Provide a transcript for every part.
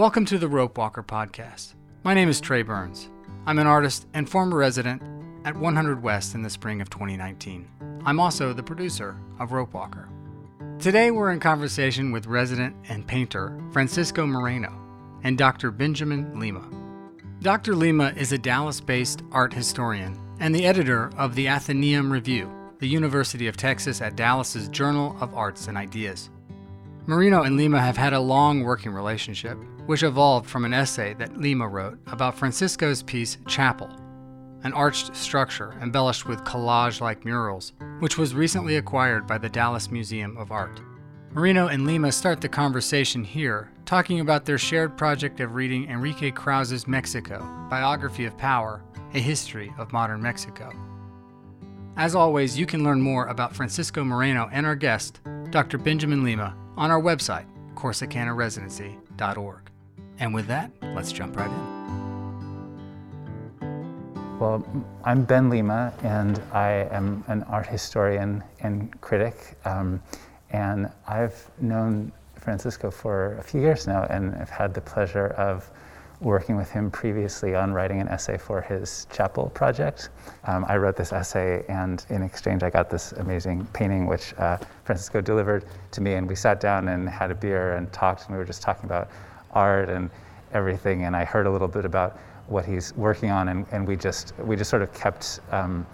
Welcome to the Rope Walker podcast. My name is Trey Burns. I'm an artist and former resident at 100 West in the spring of 2019. I'm also the producer of Rope Walker. Today we're in conversation with resident and painter Francisco Moreno and Dr. Benjamin Lima. Dr. Lima is a Dallas based art historian and the editor of the Athenaeum Review, the University of Texas at Dallas's Journal of Arts and Ideas. Moreno and Lima have had a long working relationship, which evolved from an essay that Lima wrote about Francisco's piece Chapel, an arched structure embellished with collage like murals, which was recently acquired by the Dallas Museum of Art. Moreno and Lima start the conversation here, talking about their shared project of reading Enrique Krauze's Mexico, Biography of Power, A History of Modern Mexico. As always, you can learn more about Francisco Moreno and our guest, Dr. Benjamin Lima, on our website, CorsicanaResidency.org. And with that, let's jump right in. Well, I'm Ben Lima, and I am an art historian and critic. Um, and I've known Francisco for a few years now, and I've had the pleasure of working with him previously on writing an essay for his chapel project. Um, I wrote this essay, and in exchange, I got this amazing painting, which uh, Francisco delivered to me. And we sat down and had a beer and talked, and we were just talking about art and everything. And I heard a little bit about what he's working on, and, and we just we just sort of kept um,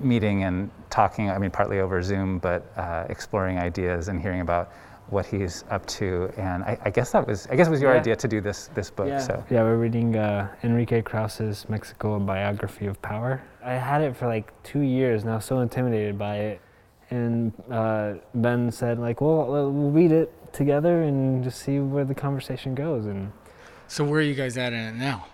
meeting and talking. I mean, partly over Zoom, but uh, exploring ideas and hearing about what he's up to. And I, I guess that was I guess it was your Yeah. idea to do this this book. Yeah. So Yeah, we're reading uh, Enrique Krauze's Mexico: A Biography of Power. I had it for like two years, and I was so intimidated by it. And uh, Ben said, like, well, we'll read it together and just see where the conversation goes. And So, where are you guys at in it now?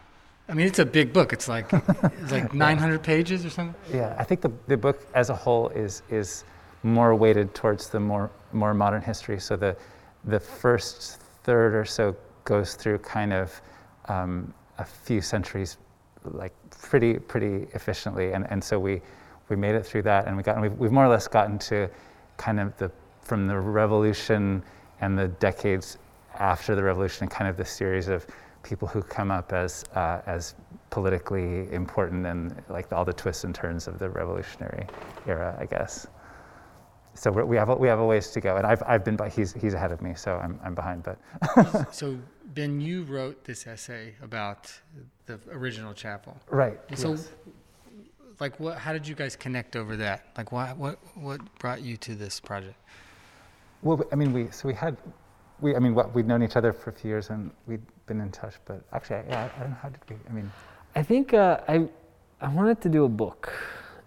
I mean, it's a big book. It's like it's like 900 pages or something. yeah, I think the the book as a whole is is more weighted towards the more more modern history. So the the first third or so goes through kind of um, a few centuries, like pretty pretty efficiently, and and so we we made it through that, and we got and we've, we've more or less gotten to kind of the from the revolution and the decades after the revolution, and kind of the series of people who come up as uh, as politically important and like all the twists and turns of the revolutionary era, I guess. So we're, we have a, we have a ways to go, and I've I've been by he's he's ahead of me, so I'm I'm behind, but So, Ben, you wrote this essay about the original chapel. right. So, yes. like, what? How did you guys connect over that? Like, why, what, what brought you to this project? Well, I mean, we so we had, we I mean, what, we'd known each other for a few years and we'd been in touch, but actually, yeah, I don't know how did we? I mean, I think uh, I I wanted to do a book,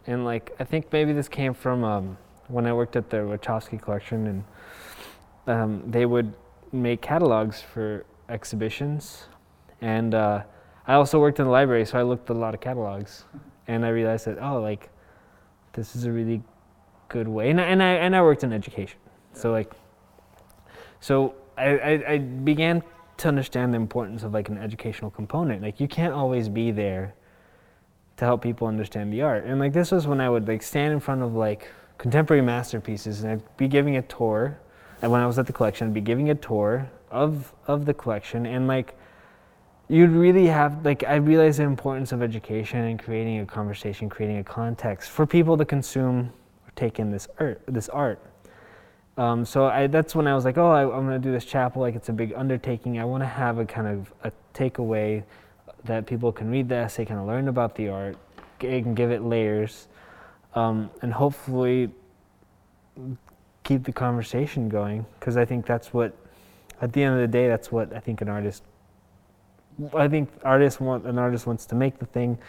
and like I think maybe this came from um, when I worked at the Rachofsky collection, and um, they would make catalogs for exhibitions, and uh, I also worked in the library, so I looked at a lot of catalogs, and I realized that oh, like this is a really good way, and I, and I and I worked in education, so like so I, I, I began to understand the importance of like an educational component. Like you can't always be there to help people understand the art. And like this was when I would like stand in front of like contemporary masterpieces and I'd be giving a tour. And when I was at the collection, I'd be giving a tour of of the collection and like you'd really have like I realized the importance of education and creating a conversation, creating a context for people to consume or take in this art this art. Um, so I, that's when I was like, oh, I, I'm going to do this chapel. Like it's a big undertaking. I want to have a kind of a takeaway that people can read the essay, kind of learn about the art, and give it layers, um, and hopefully keep the conversation going. Because I think that's what, at the end of the day, that's what I think an artist. I think artists want an artist wants to make the thing,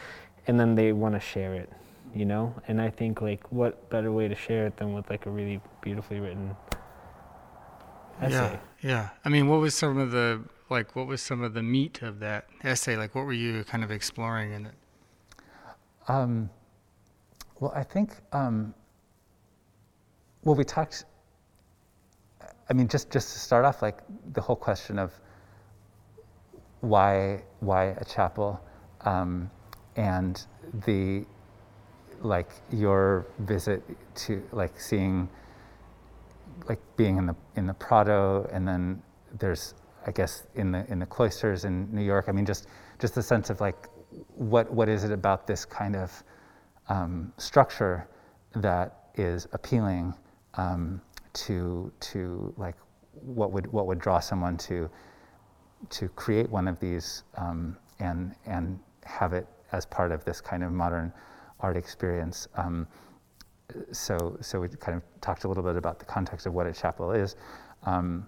and then they want to share it you know and i think like what better way to share it than with like a really beautifully written essay Yeah, yeah. I mean, what was some of the like? What was some of the meat of that essay? Like, what were you kind of exploring in it? Um, well, I think, um, well, we talked, I mean, just, just to start off, like the whole question of why, why a chapel um, and the, like your visit to, like seeing, like being in the, in the Prado and then there's I guess in the in the cloisters in New York. I mean, just just the sense of like, what what is it about this kind of um, structure that is appealing um, to to like what would what would draw someone to to create one of these um, and and have it as part of this kind of modern art experience. So so we kind of talked a little bit about the context of what a chapel is. Um,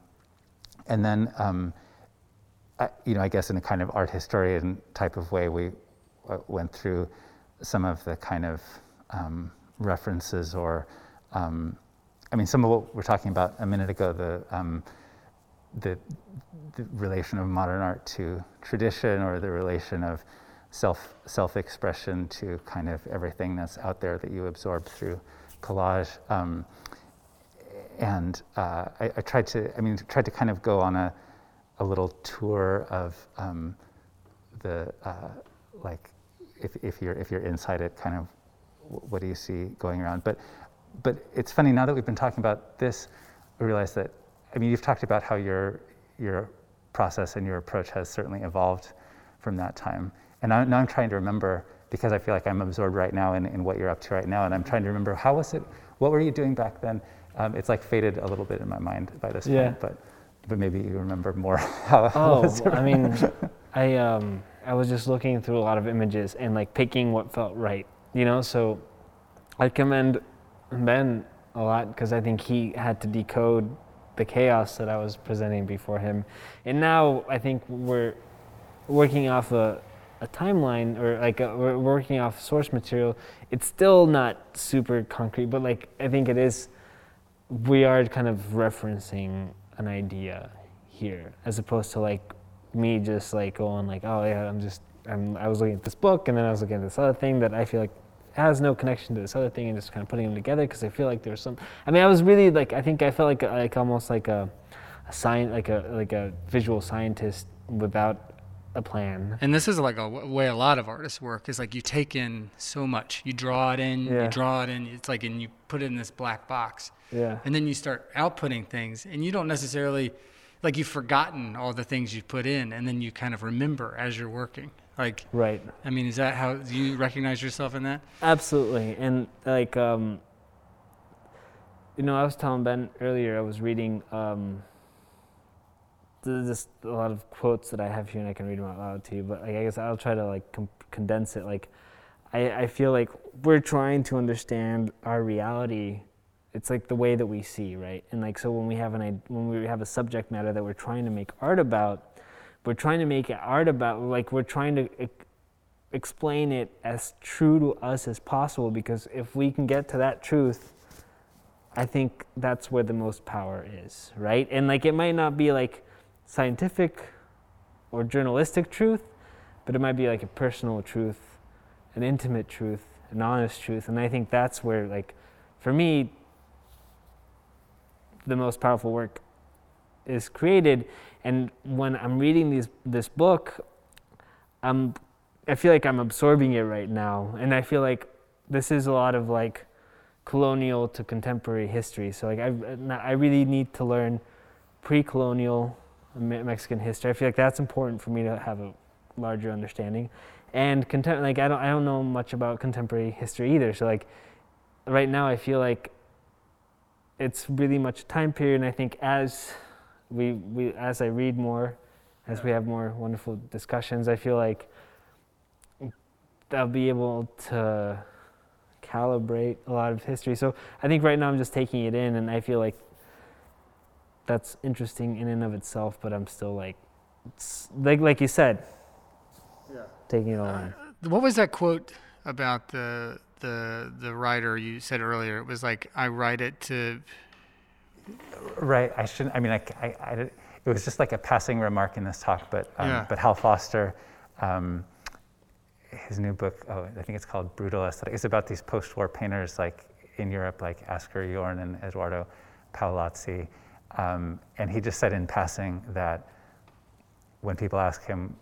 and then, um, I, you know, I guess in a kind of art historian type of way, we uh, went through some of the kind of um, references or, um, I mean, some of what we're talking about a minute ago, the, um, the, the, relation of modern art to tradition or the relation of self, self-expression to kind of everything that's out there that you absorb through collage. Um, and uh, I, I, tried to, I mean, tried to kind of go on a, a little tour of um, the, uh, like, if, if, you're, if you're inside it, kind of, what do you see going around? But, but it's funny, now that we've been talking about this, I realize that, I mean, you've talked about how your, your process and your approach has certainly evolved from that time. And now, now I'm trying to remember, because I feel like I'm absorbed right now in, in what you're up to right now, and I'm trying to remember, how was it, what were you doing back then? Um, it's like faded a little bit in my mind by this yeah. point, but but maybe you remember more how. Oh, I mean, I um, I was just looking through a lot of images and like picking what felt right, you know. So I commend Ben a lot because I think he had to decode the chaos that I was presenting before him, and now I think we're working off a a timeline or like a, we're working off source material. It's still not super concrete, but like I think it is we are kind of referencing an idea here as opposed to like me just like going like oh yeah i'm just I'm, i was looking at this book and then i was looking at this other thing that i feel like has no connection to this other thing and just kind of putting them together because i feel like there's some i mean i was really like i think i felt like like almost like a, a science like a like a visual scientist without a plan. And this is like a way a lot of artists work is like you take in so much, you draw it in, yeah. you draw it in. It's like and you put it in this black box. Yeah. And then you start outputting things, and you don't necessarily like you've forgotten all the things you put in, and then you kind of remember as you're working. Like right. I mean, is that how do you recognize yourself in that? Absolutely, and like um, you know, I was telling Ben earlier. I was reading. Um, just a lot of quotes that I have here, and I can read them out loud to you. But like, I guess I'll try to like com- condense it. Like, I, I feel like we're trying to understand our reality. It's like the way that we see, right? And like, so when we have an when we have a subject matter that we're trying to make art about, we're trying to make art about. Like, we're trying to explain it as true to us as possible. Because if we can get to that truth, I think that's where the most power is, right? And like, it might not be like scientific or journalistic truth, but it might be like a personal truth, an intimate truth, an honest truth. And I think that's where, like, for me, the most powerful work is created. And when I'm reading these, this book, I'm, I feel like I'm absorbing it right now. And I feel like this is a lot of like colonial to contemporary history. So like I, I really need to learn pre-colonial Mexican history. I feel like that's important for me to have a larger understanding. And contem- like I don't I don't know much about contemporary history either. So like right now I feel like it's really much a time period and I think as we, we as I read more, as we have more wonderful discussions, I feel like I'll be able to calibrate a lot of history. So I think right now I'm just taking it in and I feel like that's interesting in and of itself, but I'm still like, like like you said, yeah. taking it all uh, in. What was that quote about the the the writer you said earlier? It was like I write it to. Right. I shouldn't. I mean, I, I, I it was just like a passing remark in this talk, but um, yeah. but Hal Foster. Um, his new book, oh, I think it's called Brutal Aesthetic. It's about these post-war painters, like in Europe, like Asger Jorn and Eduardo Paolozzi, um, and he just said in passing that when people ask him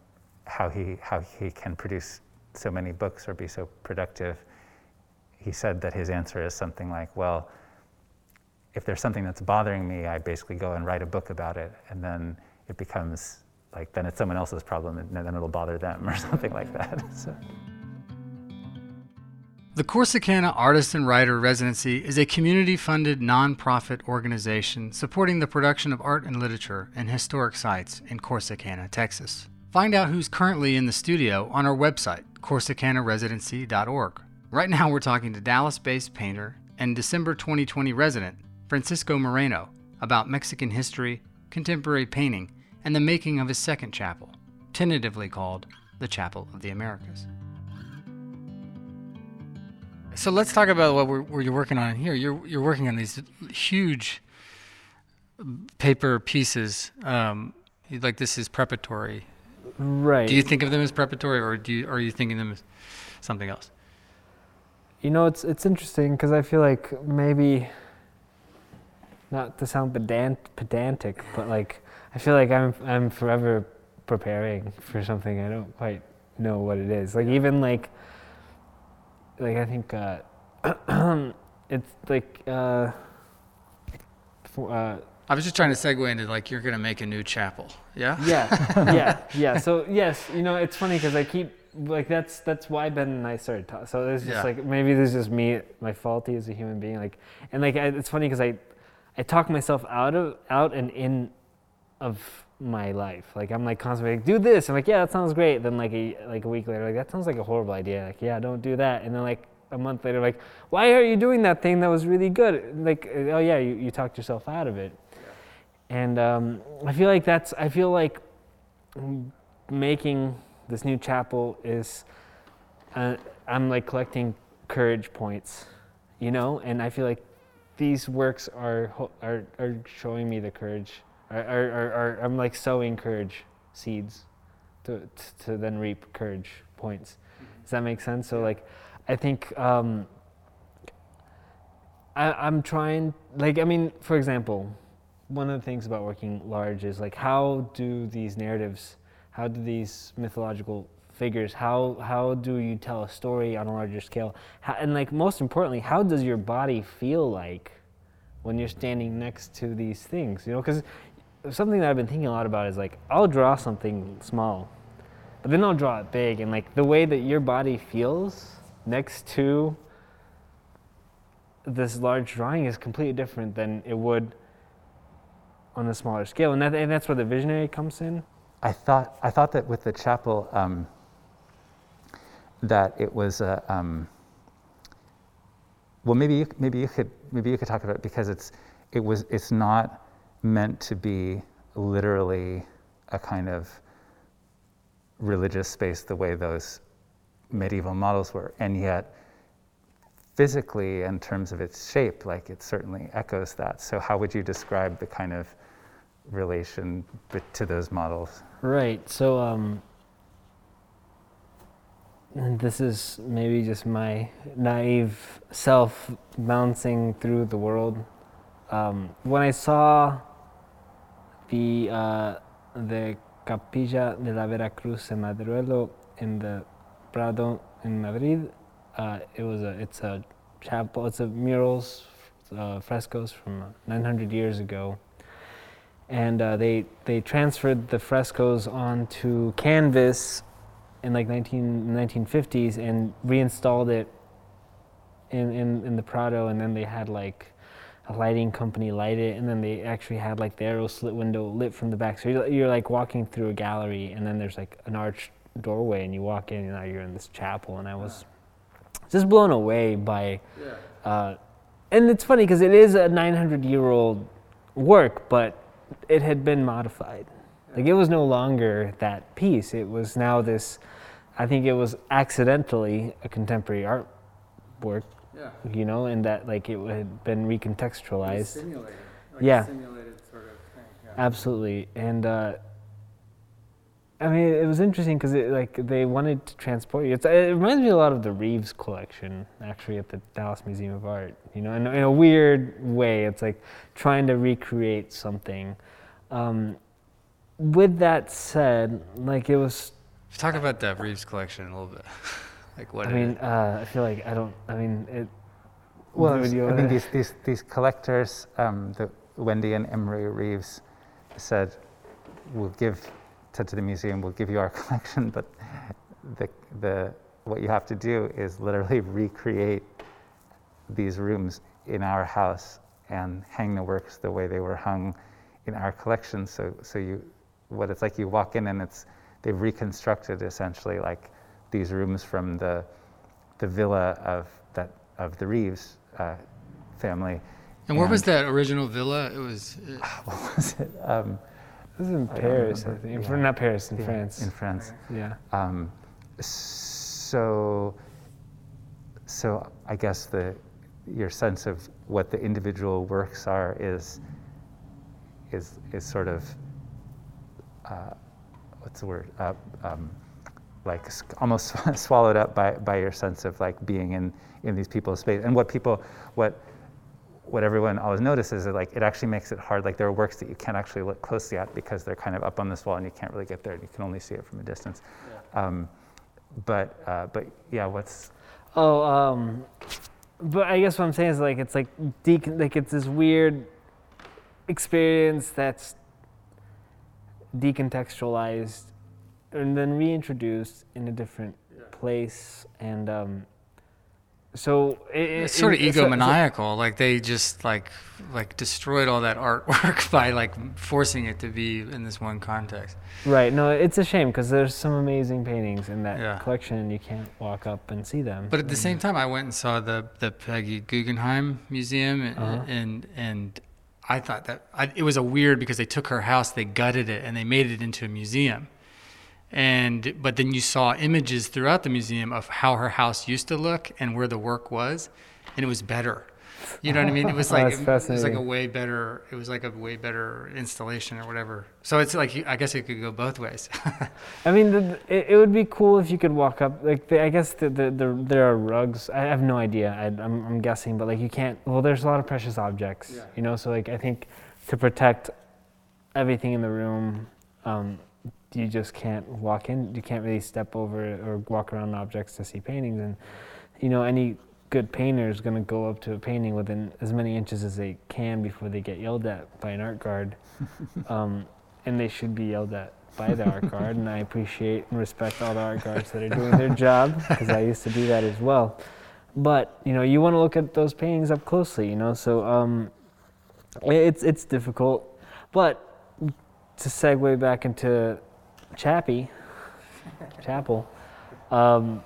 how he, how he can produce so many books or be so productive, he said that his answer is something like, well, if there's something that's bothering me, I basically go and write a book about it. And then it becomes like then it's someone else's problem and then it'll bother them or something like that. So. The Corsicana Artist and Writer Residency is a community funded nonprofit organization supporting the production of art and literature in historic sites in Corsicana, Texas. Find out who's currently in the studio on our website, CorsicanaResidency.org. Right now, we're talking to Dallas based painter and December 2020 resident Francisco Moreno about Mexican history, contemporary painting, and the making of his second chapel, tentatively called the Chapel of the Americas. So let's talk about what, we're, what you're working on here. You're, you're working on these huge paper pieces. Um, like this is preparatory. Right. Do you think of them as preparatory, or do you, are you thinking them as something else? You know, it's it's interesting because I feel like maybe not to sound pedant, pedantic, but like I feel like I'm I'm forever preparing for something I don't quite know what it is. Like even like like I think uh, it's like uh, uh, I was just trying to segue into like you're gonna make a new chapel. Yeah. yeah, yeah, yeah. So yes, you know, it's funny because I keep like that's that's why Ben and I started talking. So it's just Yeah. like maybe this is just me, my faulty as a human being. Like, and like I, it's funny because I, I talk myself out of out and in, of my life. Like I'm like constantly like do this. I'm like yeah, that sounds great. Then like a like a week later, like that sounds like a horrible idea. Like yeah, don't do that. And then like a month later, like why are you doing that thing that was really good? Like oh yeah, you you talked yourself out of it. And um, I feel like that's I feel like making this new chapel is uh, I'm like collecting courage points, you know, and I feel like these works are are, are showing me the courage. I'm like sowing courage seeds to, to to then reap courage points. Does that make sense? So like, I think um, I, I'm trying like I mean, for example, one of the things about working large is like how do these narratives how do these mythological figures how how do you tell a story on a larger scale how, and like most importantly how does your body feel like when you're standing next to these things you know because something that i've been thinking a lot about is like i'll draw something small but then i'll draw it big and like the way that your body feels next to this large drawing is completely different than it would on a smaller scale and, that, and that's where the visionary comes in. I thought I thought that with the chapel um, that it was a um, well maybe you, maybe you could maybe you could talk about it because it's it was it's not meant to be literally a kind of religious space the way those medieval models were and yet physically in terms of its shape like it certainly echoes that so how would you describe the kind of relation to those models Right. So, um, this is maybe just my naive self bouncing through the world. Um, when I saw the uh, the Capilla de la Veracruz en Maderuelo in the Prado in Madrid, uh, it was a it's a chapel. It's a murals, uh, frescoes from 900 years ago and uh, they they transferred the frescoes onto canvas in like 19 1950s and reinstalled it in, in in the Prado and then they had like a lighting company light it and then they actually had like the arrow slit window lit from the back so you're, you're like walking through a gallery and then there's like an arched doorway and you walk in and now you're in this chapel and I was just blown away by uh, and it's funny because it is a 900 year old work but it had been modified. Like it was no longer that piece. It was now this. I think it was accidentally a contemporary art work. Yeah. You know, and that like it had been recontextualized. Simulated. Like a Yeah. Simulated sort of thing. Absolutely, and uh, I mean it was interesting because it like they wanted to transport you. It's, it reminds me a lot of the Reves collection actually at the Dallas Museum of Art. You know, in, in a weird way, it's like trying to recreate something. Um, with that said, like it was Talk about that Reves collection a little bit. like what? I mean, uh, I feel like I don't. I mean, it. Well, would it's- you- I mean, these, these, these collectors, um, the Wendy and Emery Reves said, we'll give to, to the museum, we'll give you our collection, but the, the, what you have to do is literally recreate these rooms in our house and hang the works the way they were hung in our collection. So, so you, what it's like, you walk in and it's they've reconstructed essentially like these rooms from the the villa of that of the Reves uh, family. And where was that original villa? It was. Uh, what was it? Um, this is in Paris, I remember. think. Yeah. Not Paris, in yeah, France. In France. yeah. Um, so, so I guess the your sense of what the individual works are is is is sort of uh, what's the word uh, um, like almost swallowed up by, by your sense of like being in in these people's space. And what people what what everyone always notices is like it actually makes it hard. Like there are works that you can't actually look closely at because they're kind of up on this wall and you can't really get there and you can only see it from a distance. Um, but uh, but yeah what's Oh, um, but I guess what I'm saying is like it's like decon- like it's this weird experience that's decontextualized and then reintroduced in a different place, and um, so it, it- it's sort of it- so- so- egomaniacal. like they just like like destroyed all that artwork by like forcing it to be in this one context. right? No, it's a shame because there's some amazing paintings in that Yeah. collection, and you can't walk up and see them. But at the same time, I went and saw the the Peggy Guggenheim Museum, and Uh-huh. and, and I thought that I, it was a weird because they took her house, they gutted it, and they made it into a museum. And but then you saw images throughout the museum of how her house used to look and where the work was, and it was better. You know what I mean? It was like That's it was like a way better. It was like a way better installation or whatever. So it's like I guess it could go both ways. I mean, the, it, it would be cool if you could walk up. Like, the, I guess the, the, the there are rugs. I have no idea. I, I'm, I'm guessing, but like you can't. Well, there's a lot of precious objects. Yeah. You know, so like I think to protect everything in the room, um, you just can't walk in. You can't really step over or walk around objects to see paintings. And you know, any good painter is going to go up to a painting within as many inches as they can before they get yelled at by an art guard. um, and they should be yelled at by the art guard. And I appreciate and respect all the art guards that are doing their job because I used to do that as well. But you know, you want to look at those paintings up closely. You know, so um, it's it's difficult. But to segue back into Chappie, Chapel. Um,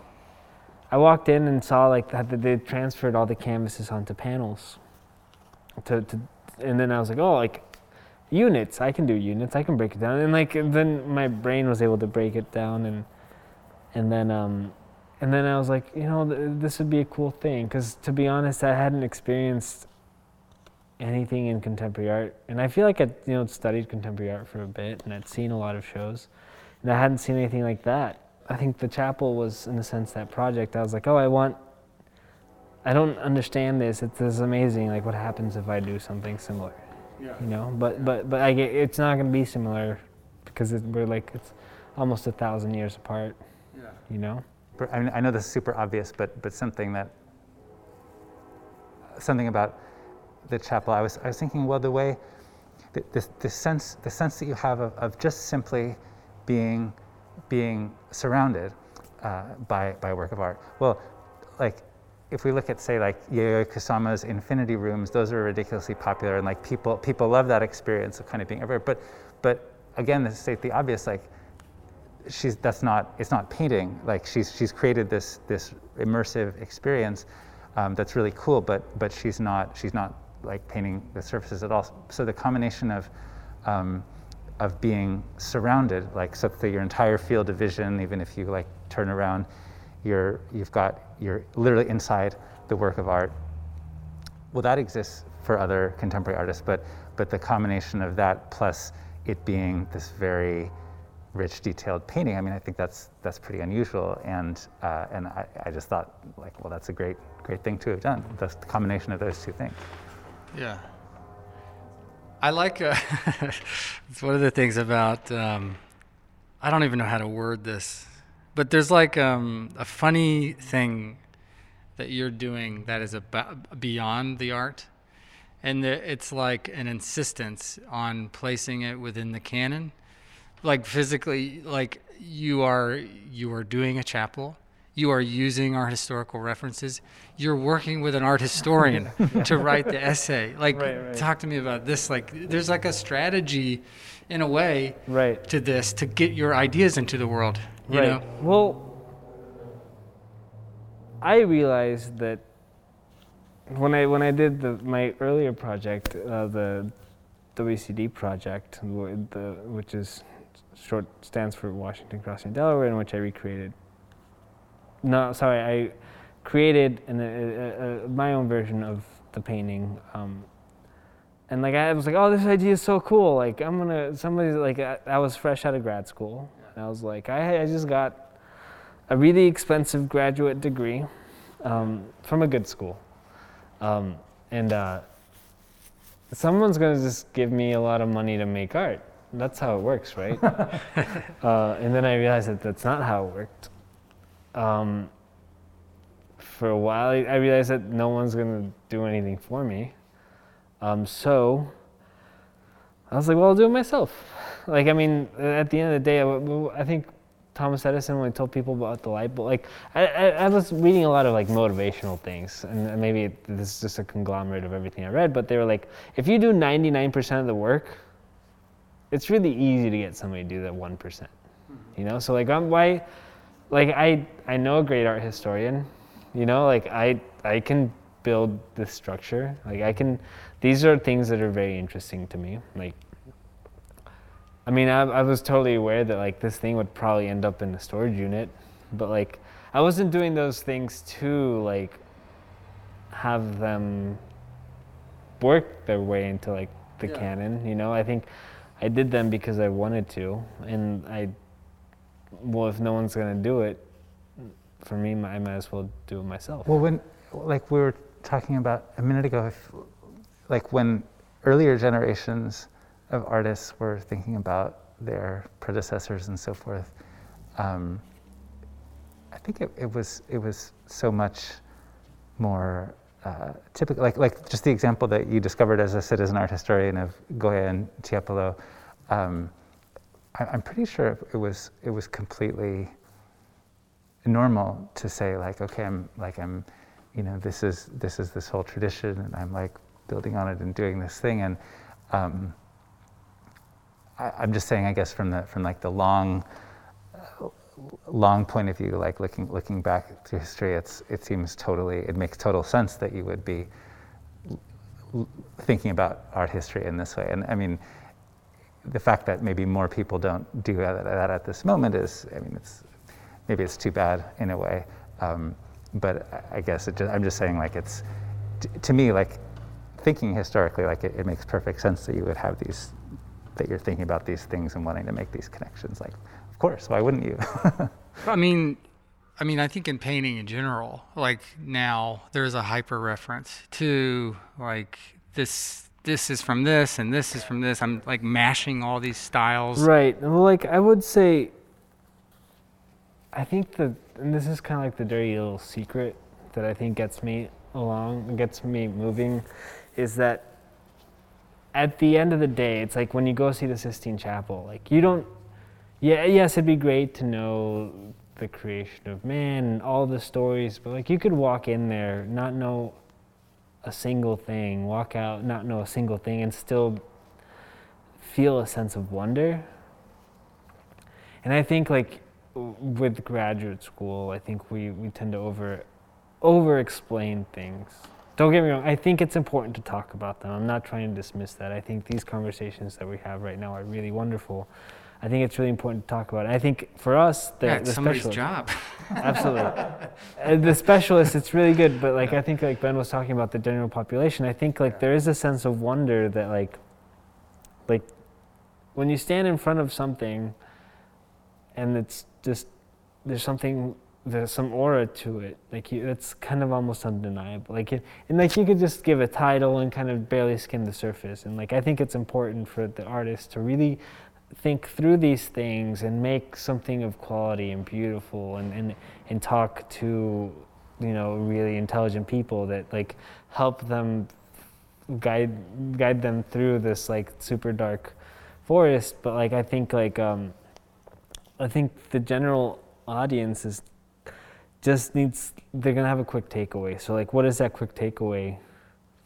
I walked in and saw like that they transferred all the canvases onto panels. To, to and then I was like, oh, like units. I can do units. I can break it down. And like then my brain was able to break it down and and then um and then I was like, you know, th- this would be a cool thing because to be honest, I hadn't experienced anything in contemporary art, and I feel like I you know studied contemporary art for a bit and I'd seen a lot of shows, and I hadn't seen anything like that. I think the chapel was, in a sense, that project. I was like, oh, I want. I don't understand this. It's this is amazing. Like, what happens if I do something similar? Yeah. You know, but but but I get it's not going to be similar because it, we're like it's almost a thousand years apart. Yeah. You know. I, mean, I know this is super obvious, but but something that something about the chapel. I was I was thinking, well, the way the, the, the sense the sense that you have of, of just simply being being surrounded uh, by by a work of art. Well, like if we look at say like Yayoi Kusama's Infinity Rooms, those are ridiculously popular, and like people people love that experience of kind of being everywhere. But but again, to state the obvious, like she's that's not it's not painting like she's she's created this this immersive experience um, that's really cool but but she's not she's not like painting the surfaces at all so the combination of um, of being surrounded like so that your entire field of vision even if you like turn around you're you've got you're literally inside the work of art. Well that exists for other contemporary artists but but the combination of that plus it being this very rich detailed painting i mean i think that's that's pretty unusual. And uh, and I, I just thought like well that's a great great thing to have done the combination of those two things. Yeah. I like, uh, it's one of the things about, um, I don't even know how to word this, but there's like um, a funny thing that you're doing that is about beyond the art. And the, it's like an insistence on placing it within the canon. like physically like you are you are doing a chapel you are using our historical references you're working with an art historian to write the essay like Right, right. talk to me about this like there's like a strategy in a way Right. to this to get your ideas into the world you right. know Well, I realized that when I when I did the, my earlier project, uh, the WCD project, the, which is short stands for Washington Crossing Delaware, in which I recreated. No, sorry, I created an, a, a, my own version of the painting. Um, and like I was like, oh, this idea is so cool. Like I'm gonna somebody's like I, I was fresh out of grad school. And I was like, I, I just got a really expensive graduate degree um, from a good school, um, and uh, someone's gonna just give me a lot of money to make art. That's how it works, right? uh, and then I realized that that's not how it worked. Um, for a while, I realized that no one's gonna do anything for me. Um, so I was like, well, I'll do it myself. Like, I mean, at the end of the day, I, I think Thomas Edison, when he told people about the light bulb, like, I, I, I was reading a lot of like motivational things, and maybe this is just a conglomerate of everything I read, but they were like, if you do 99% of the work, it's really easy to get somebody to do that 1%. You know, so like, I'm, why, like, I, I know a great art historian, you know, like, I, I can build this structure. Like, I can, these are things that are very interesting to me. Like, I mean, I, I was totally aware that like this thing would probably end up in a storage unit, but like I wasn't doing those things to like have them work their way into like the Yeah. canon. You know, I think I did them because I wanted to, and I well, if no one's gonna do it, for me, I might as well do it myself. Well, when, like we were talking about a minute ago, if, like when earlier generations of artists were thinking about their predecessors and so forth, um, I think it, it was it was so much more uh, typical. Like like just the example that you discovered as a citizen art historian of Goya and Tiepolo. Um, I'm pretty sure it was it was completely normal to say like okay i'm like i'm you know this is this is this whole tradition and i'm like building on it and doing this thing. And um, I, i'm just saying i guess from the from like the long uh, long point of view like looking looking back through history it's it seems totally it makes total sense that you would be l- thinking about art history in this way. And i mean the fact that maybe more people don't do that, at this moment is i mean it's maybe it's too bad in a way. Um, but I- guess just, I'm just saying, like, it's to me, like, thinking historically, like, it, it makes perfect sense that you would have these, that you're thinking about these things and wanting to make these connections. Like, of course, why wouldn't you? I mean, I mean, I think in painting in general, like now there's a hyper reference to like this. This is from this, and this is from this. I'm like mashing all these styles. Right. Well, like I would say, I think that, and this is kind of like the dirty little secret that I think gets me along, gets me moving, is that at the end of the day, it's like when you go see the Sistine Chapel, like you don't, yeah, yes, it'd be great to know the creation of man and all the stories, but like you could walk in there, not know a single thing, walk out, not know a single thing, and still feel a sense of wonder. And I think like with graduate school, I think we, we tend to over over explain things. Don't get me wrong, I think it's important to talk about them. I'm not trying to dismiss that. I think these conversations that we have right now are really wonderful. I think it's really important to talk about. it. I think for us, the, yeah, it's the somebody's specialist- job. Absolutely. Uh, the specialist, it's really good, but like I think like Ben was talking about the general population, I think like there is a sense of wonder that like like when you stand in front of something and it's just there's something there's some aura to it like you, it's kind of almost undeniable like it, and like you could just give a title and kind of barely skim the surface and like i think it's important for the artist to really think through these things and make something of quality and beautiful and, and, and talk to you know really intelligent people that like help them guide guide them through this like super dark forest, but like I think like um, I think the general audience is just needs they're gonna have a quick takeaway. So like, what is that quick takeaway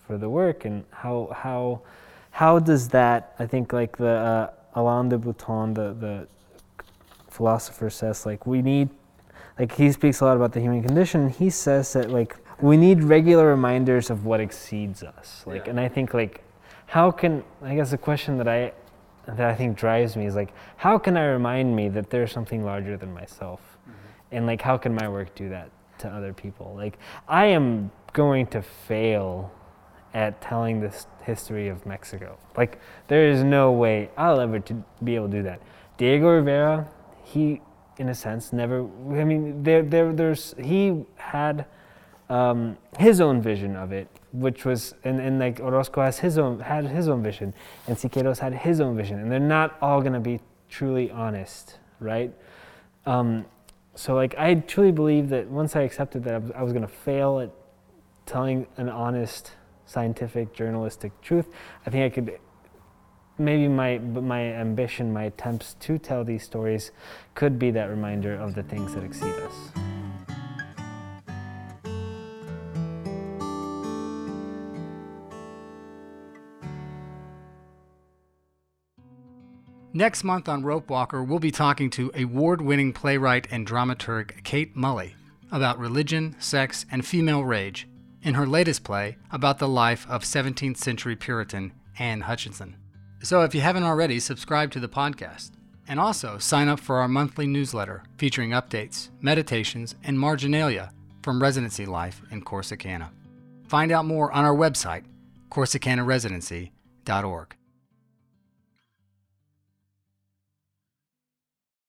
for the work, and how how how does that? I think like the uh, Alain de Botton, the the philosopher says like we need like he speaks a lot about the human condition. He says that like we need regular reminders of what exceeds us. Like, Yeah. and I think like how can I guess the question that I that I think drives me is like how can I remind me that there's something larger than myself, mm-hmm. and like how can my work do that to other people? Like I am going to fail at telling this history of Mexico. Like there is no way I'll ever to be able to do that. Diego Rivera, he in a sense never. I mean, there, there, there's he had um, his own vision of it, which was and, and like Orozco has his own had his own vision, and Siqueiros had his own vision, and they're not all gonna be truly honest, right? Um, so like I truly believe that once I accepted that I was, I was gonna fail at telling an honest scientific journalistic truth, I think I could maybe my my ambition, my attempts to tell these stories could be that reminder of the things that exceed us. Next month on Rope Walker, we'll be talking to award winning playwright and dramaturg Kate Mully about religion, sex, and female rage in her latest play about the life of 17th century Puritan Anne Hutchinson. So if you haven't already, subscribe to the podcast. And also sign up for our monthly newsletter featuring updates, meditations, and marginalia from residency life in Corsicana. Find out more on our website, corsicanaresidency.org.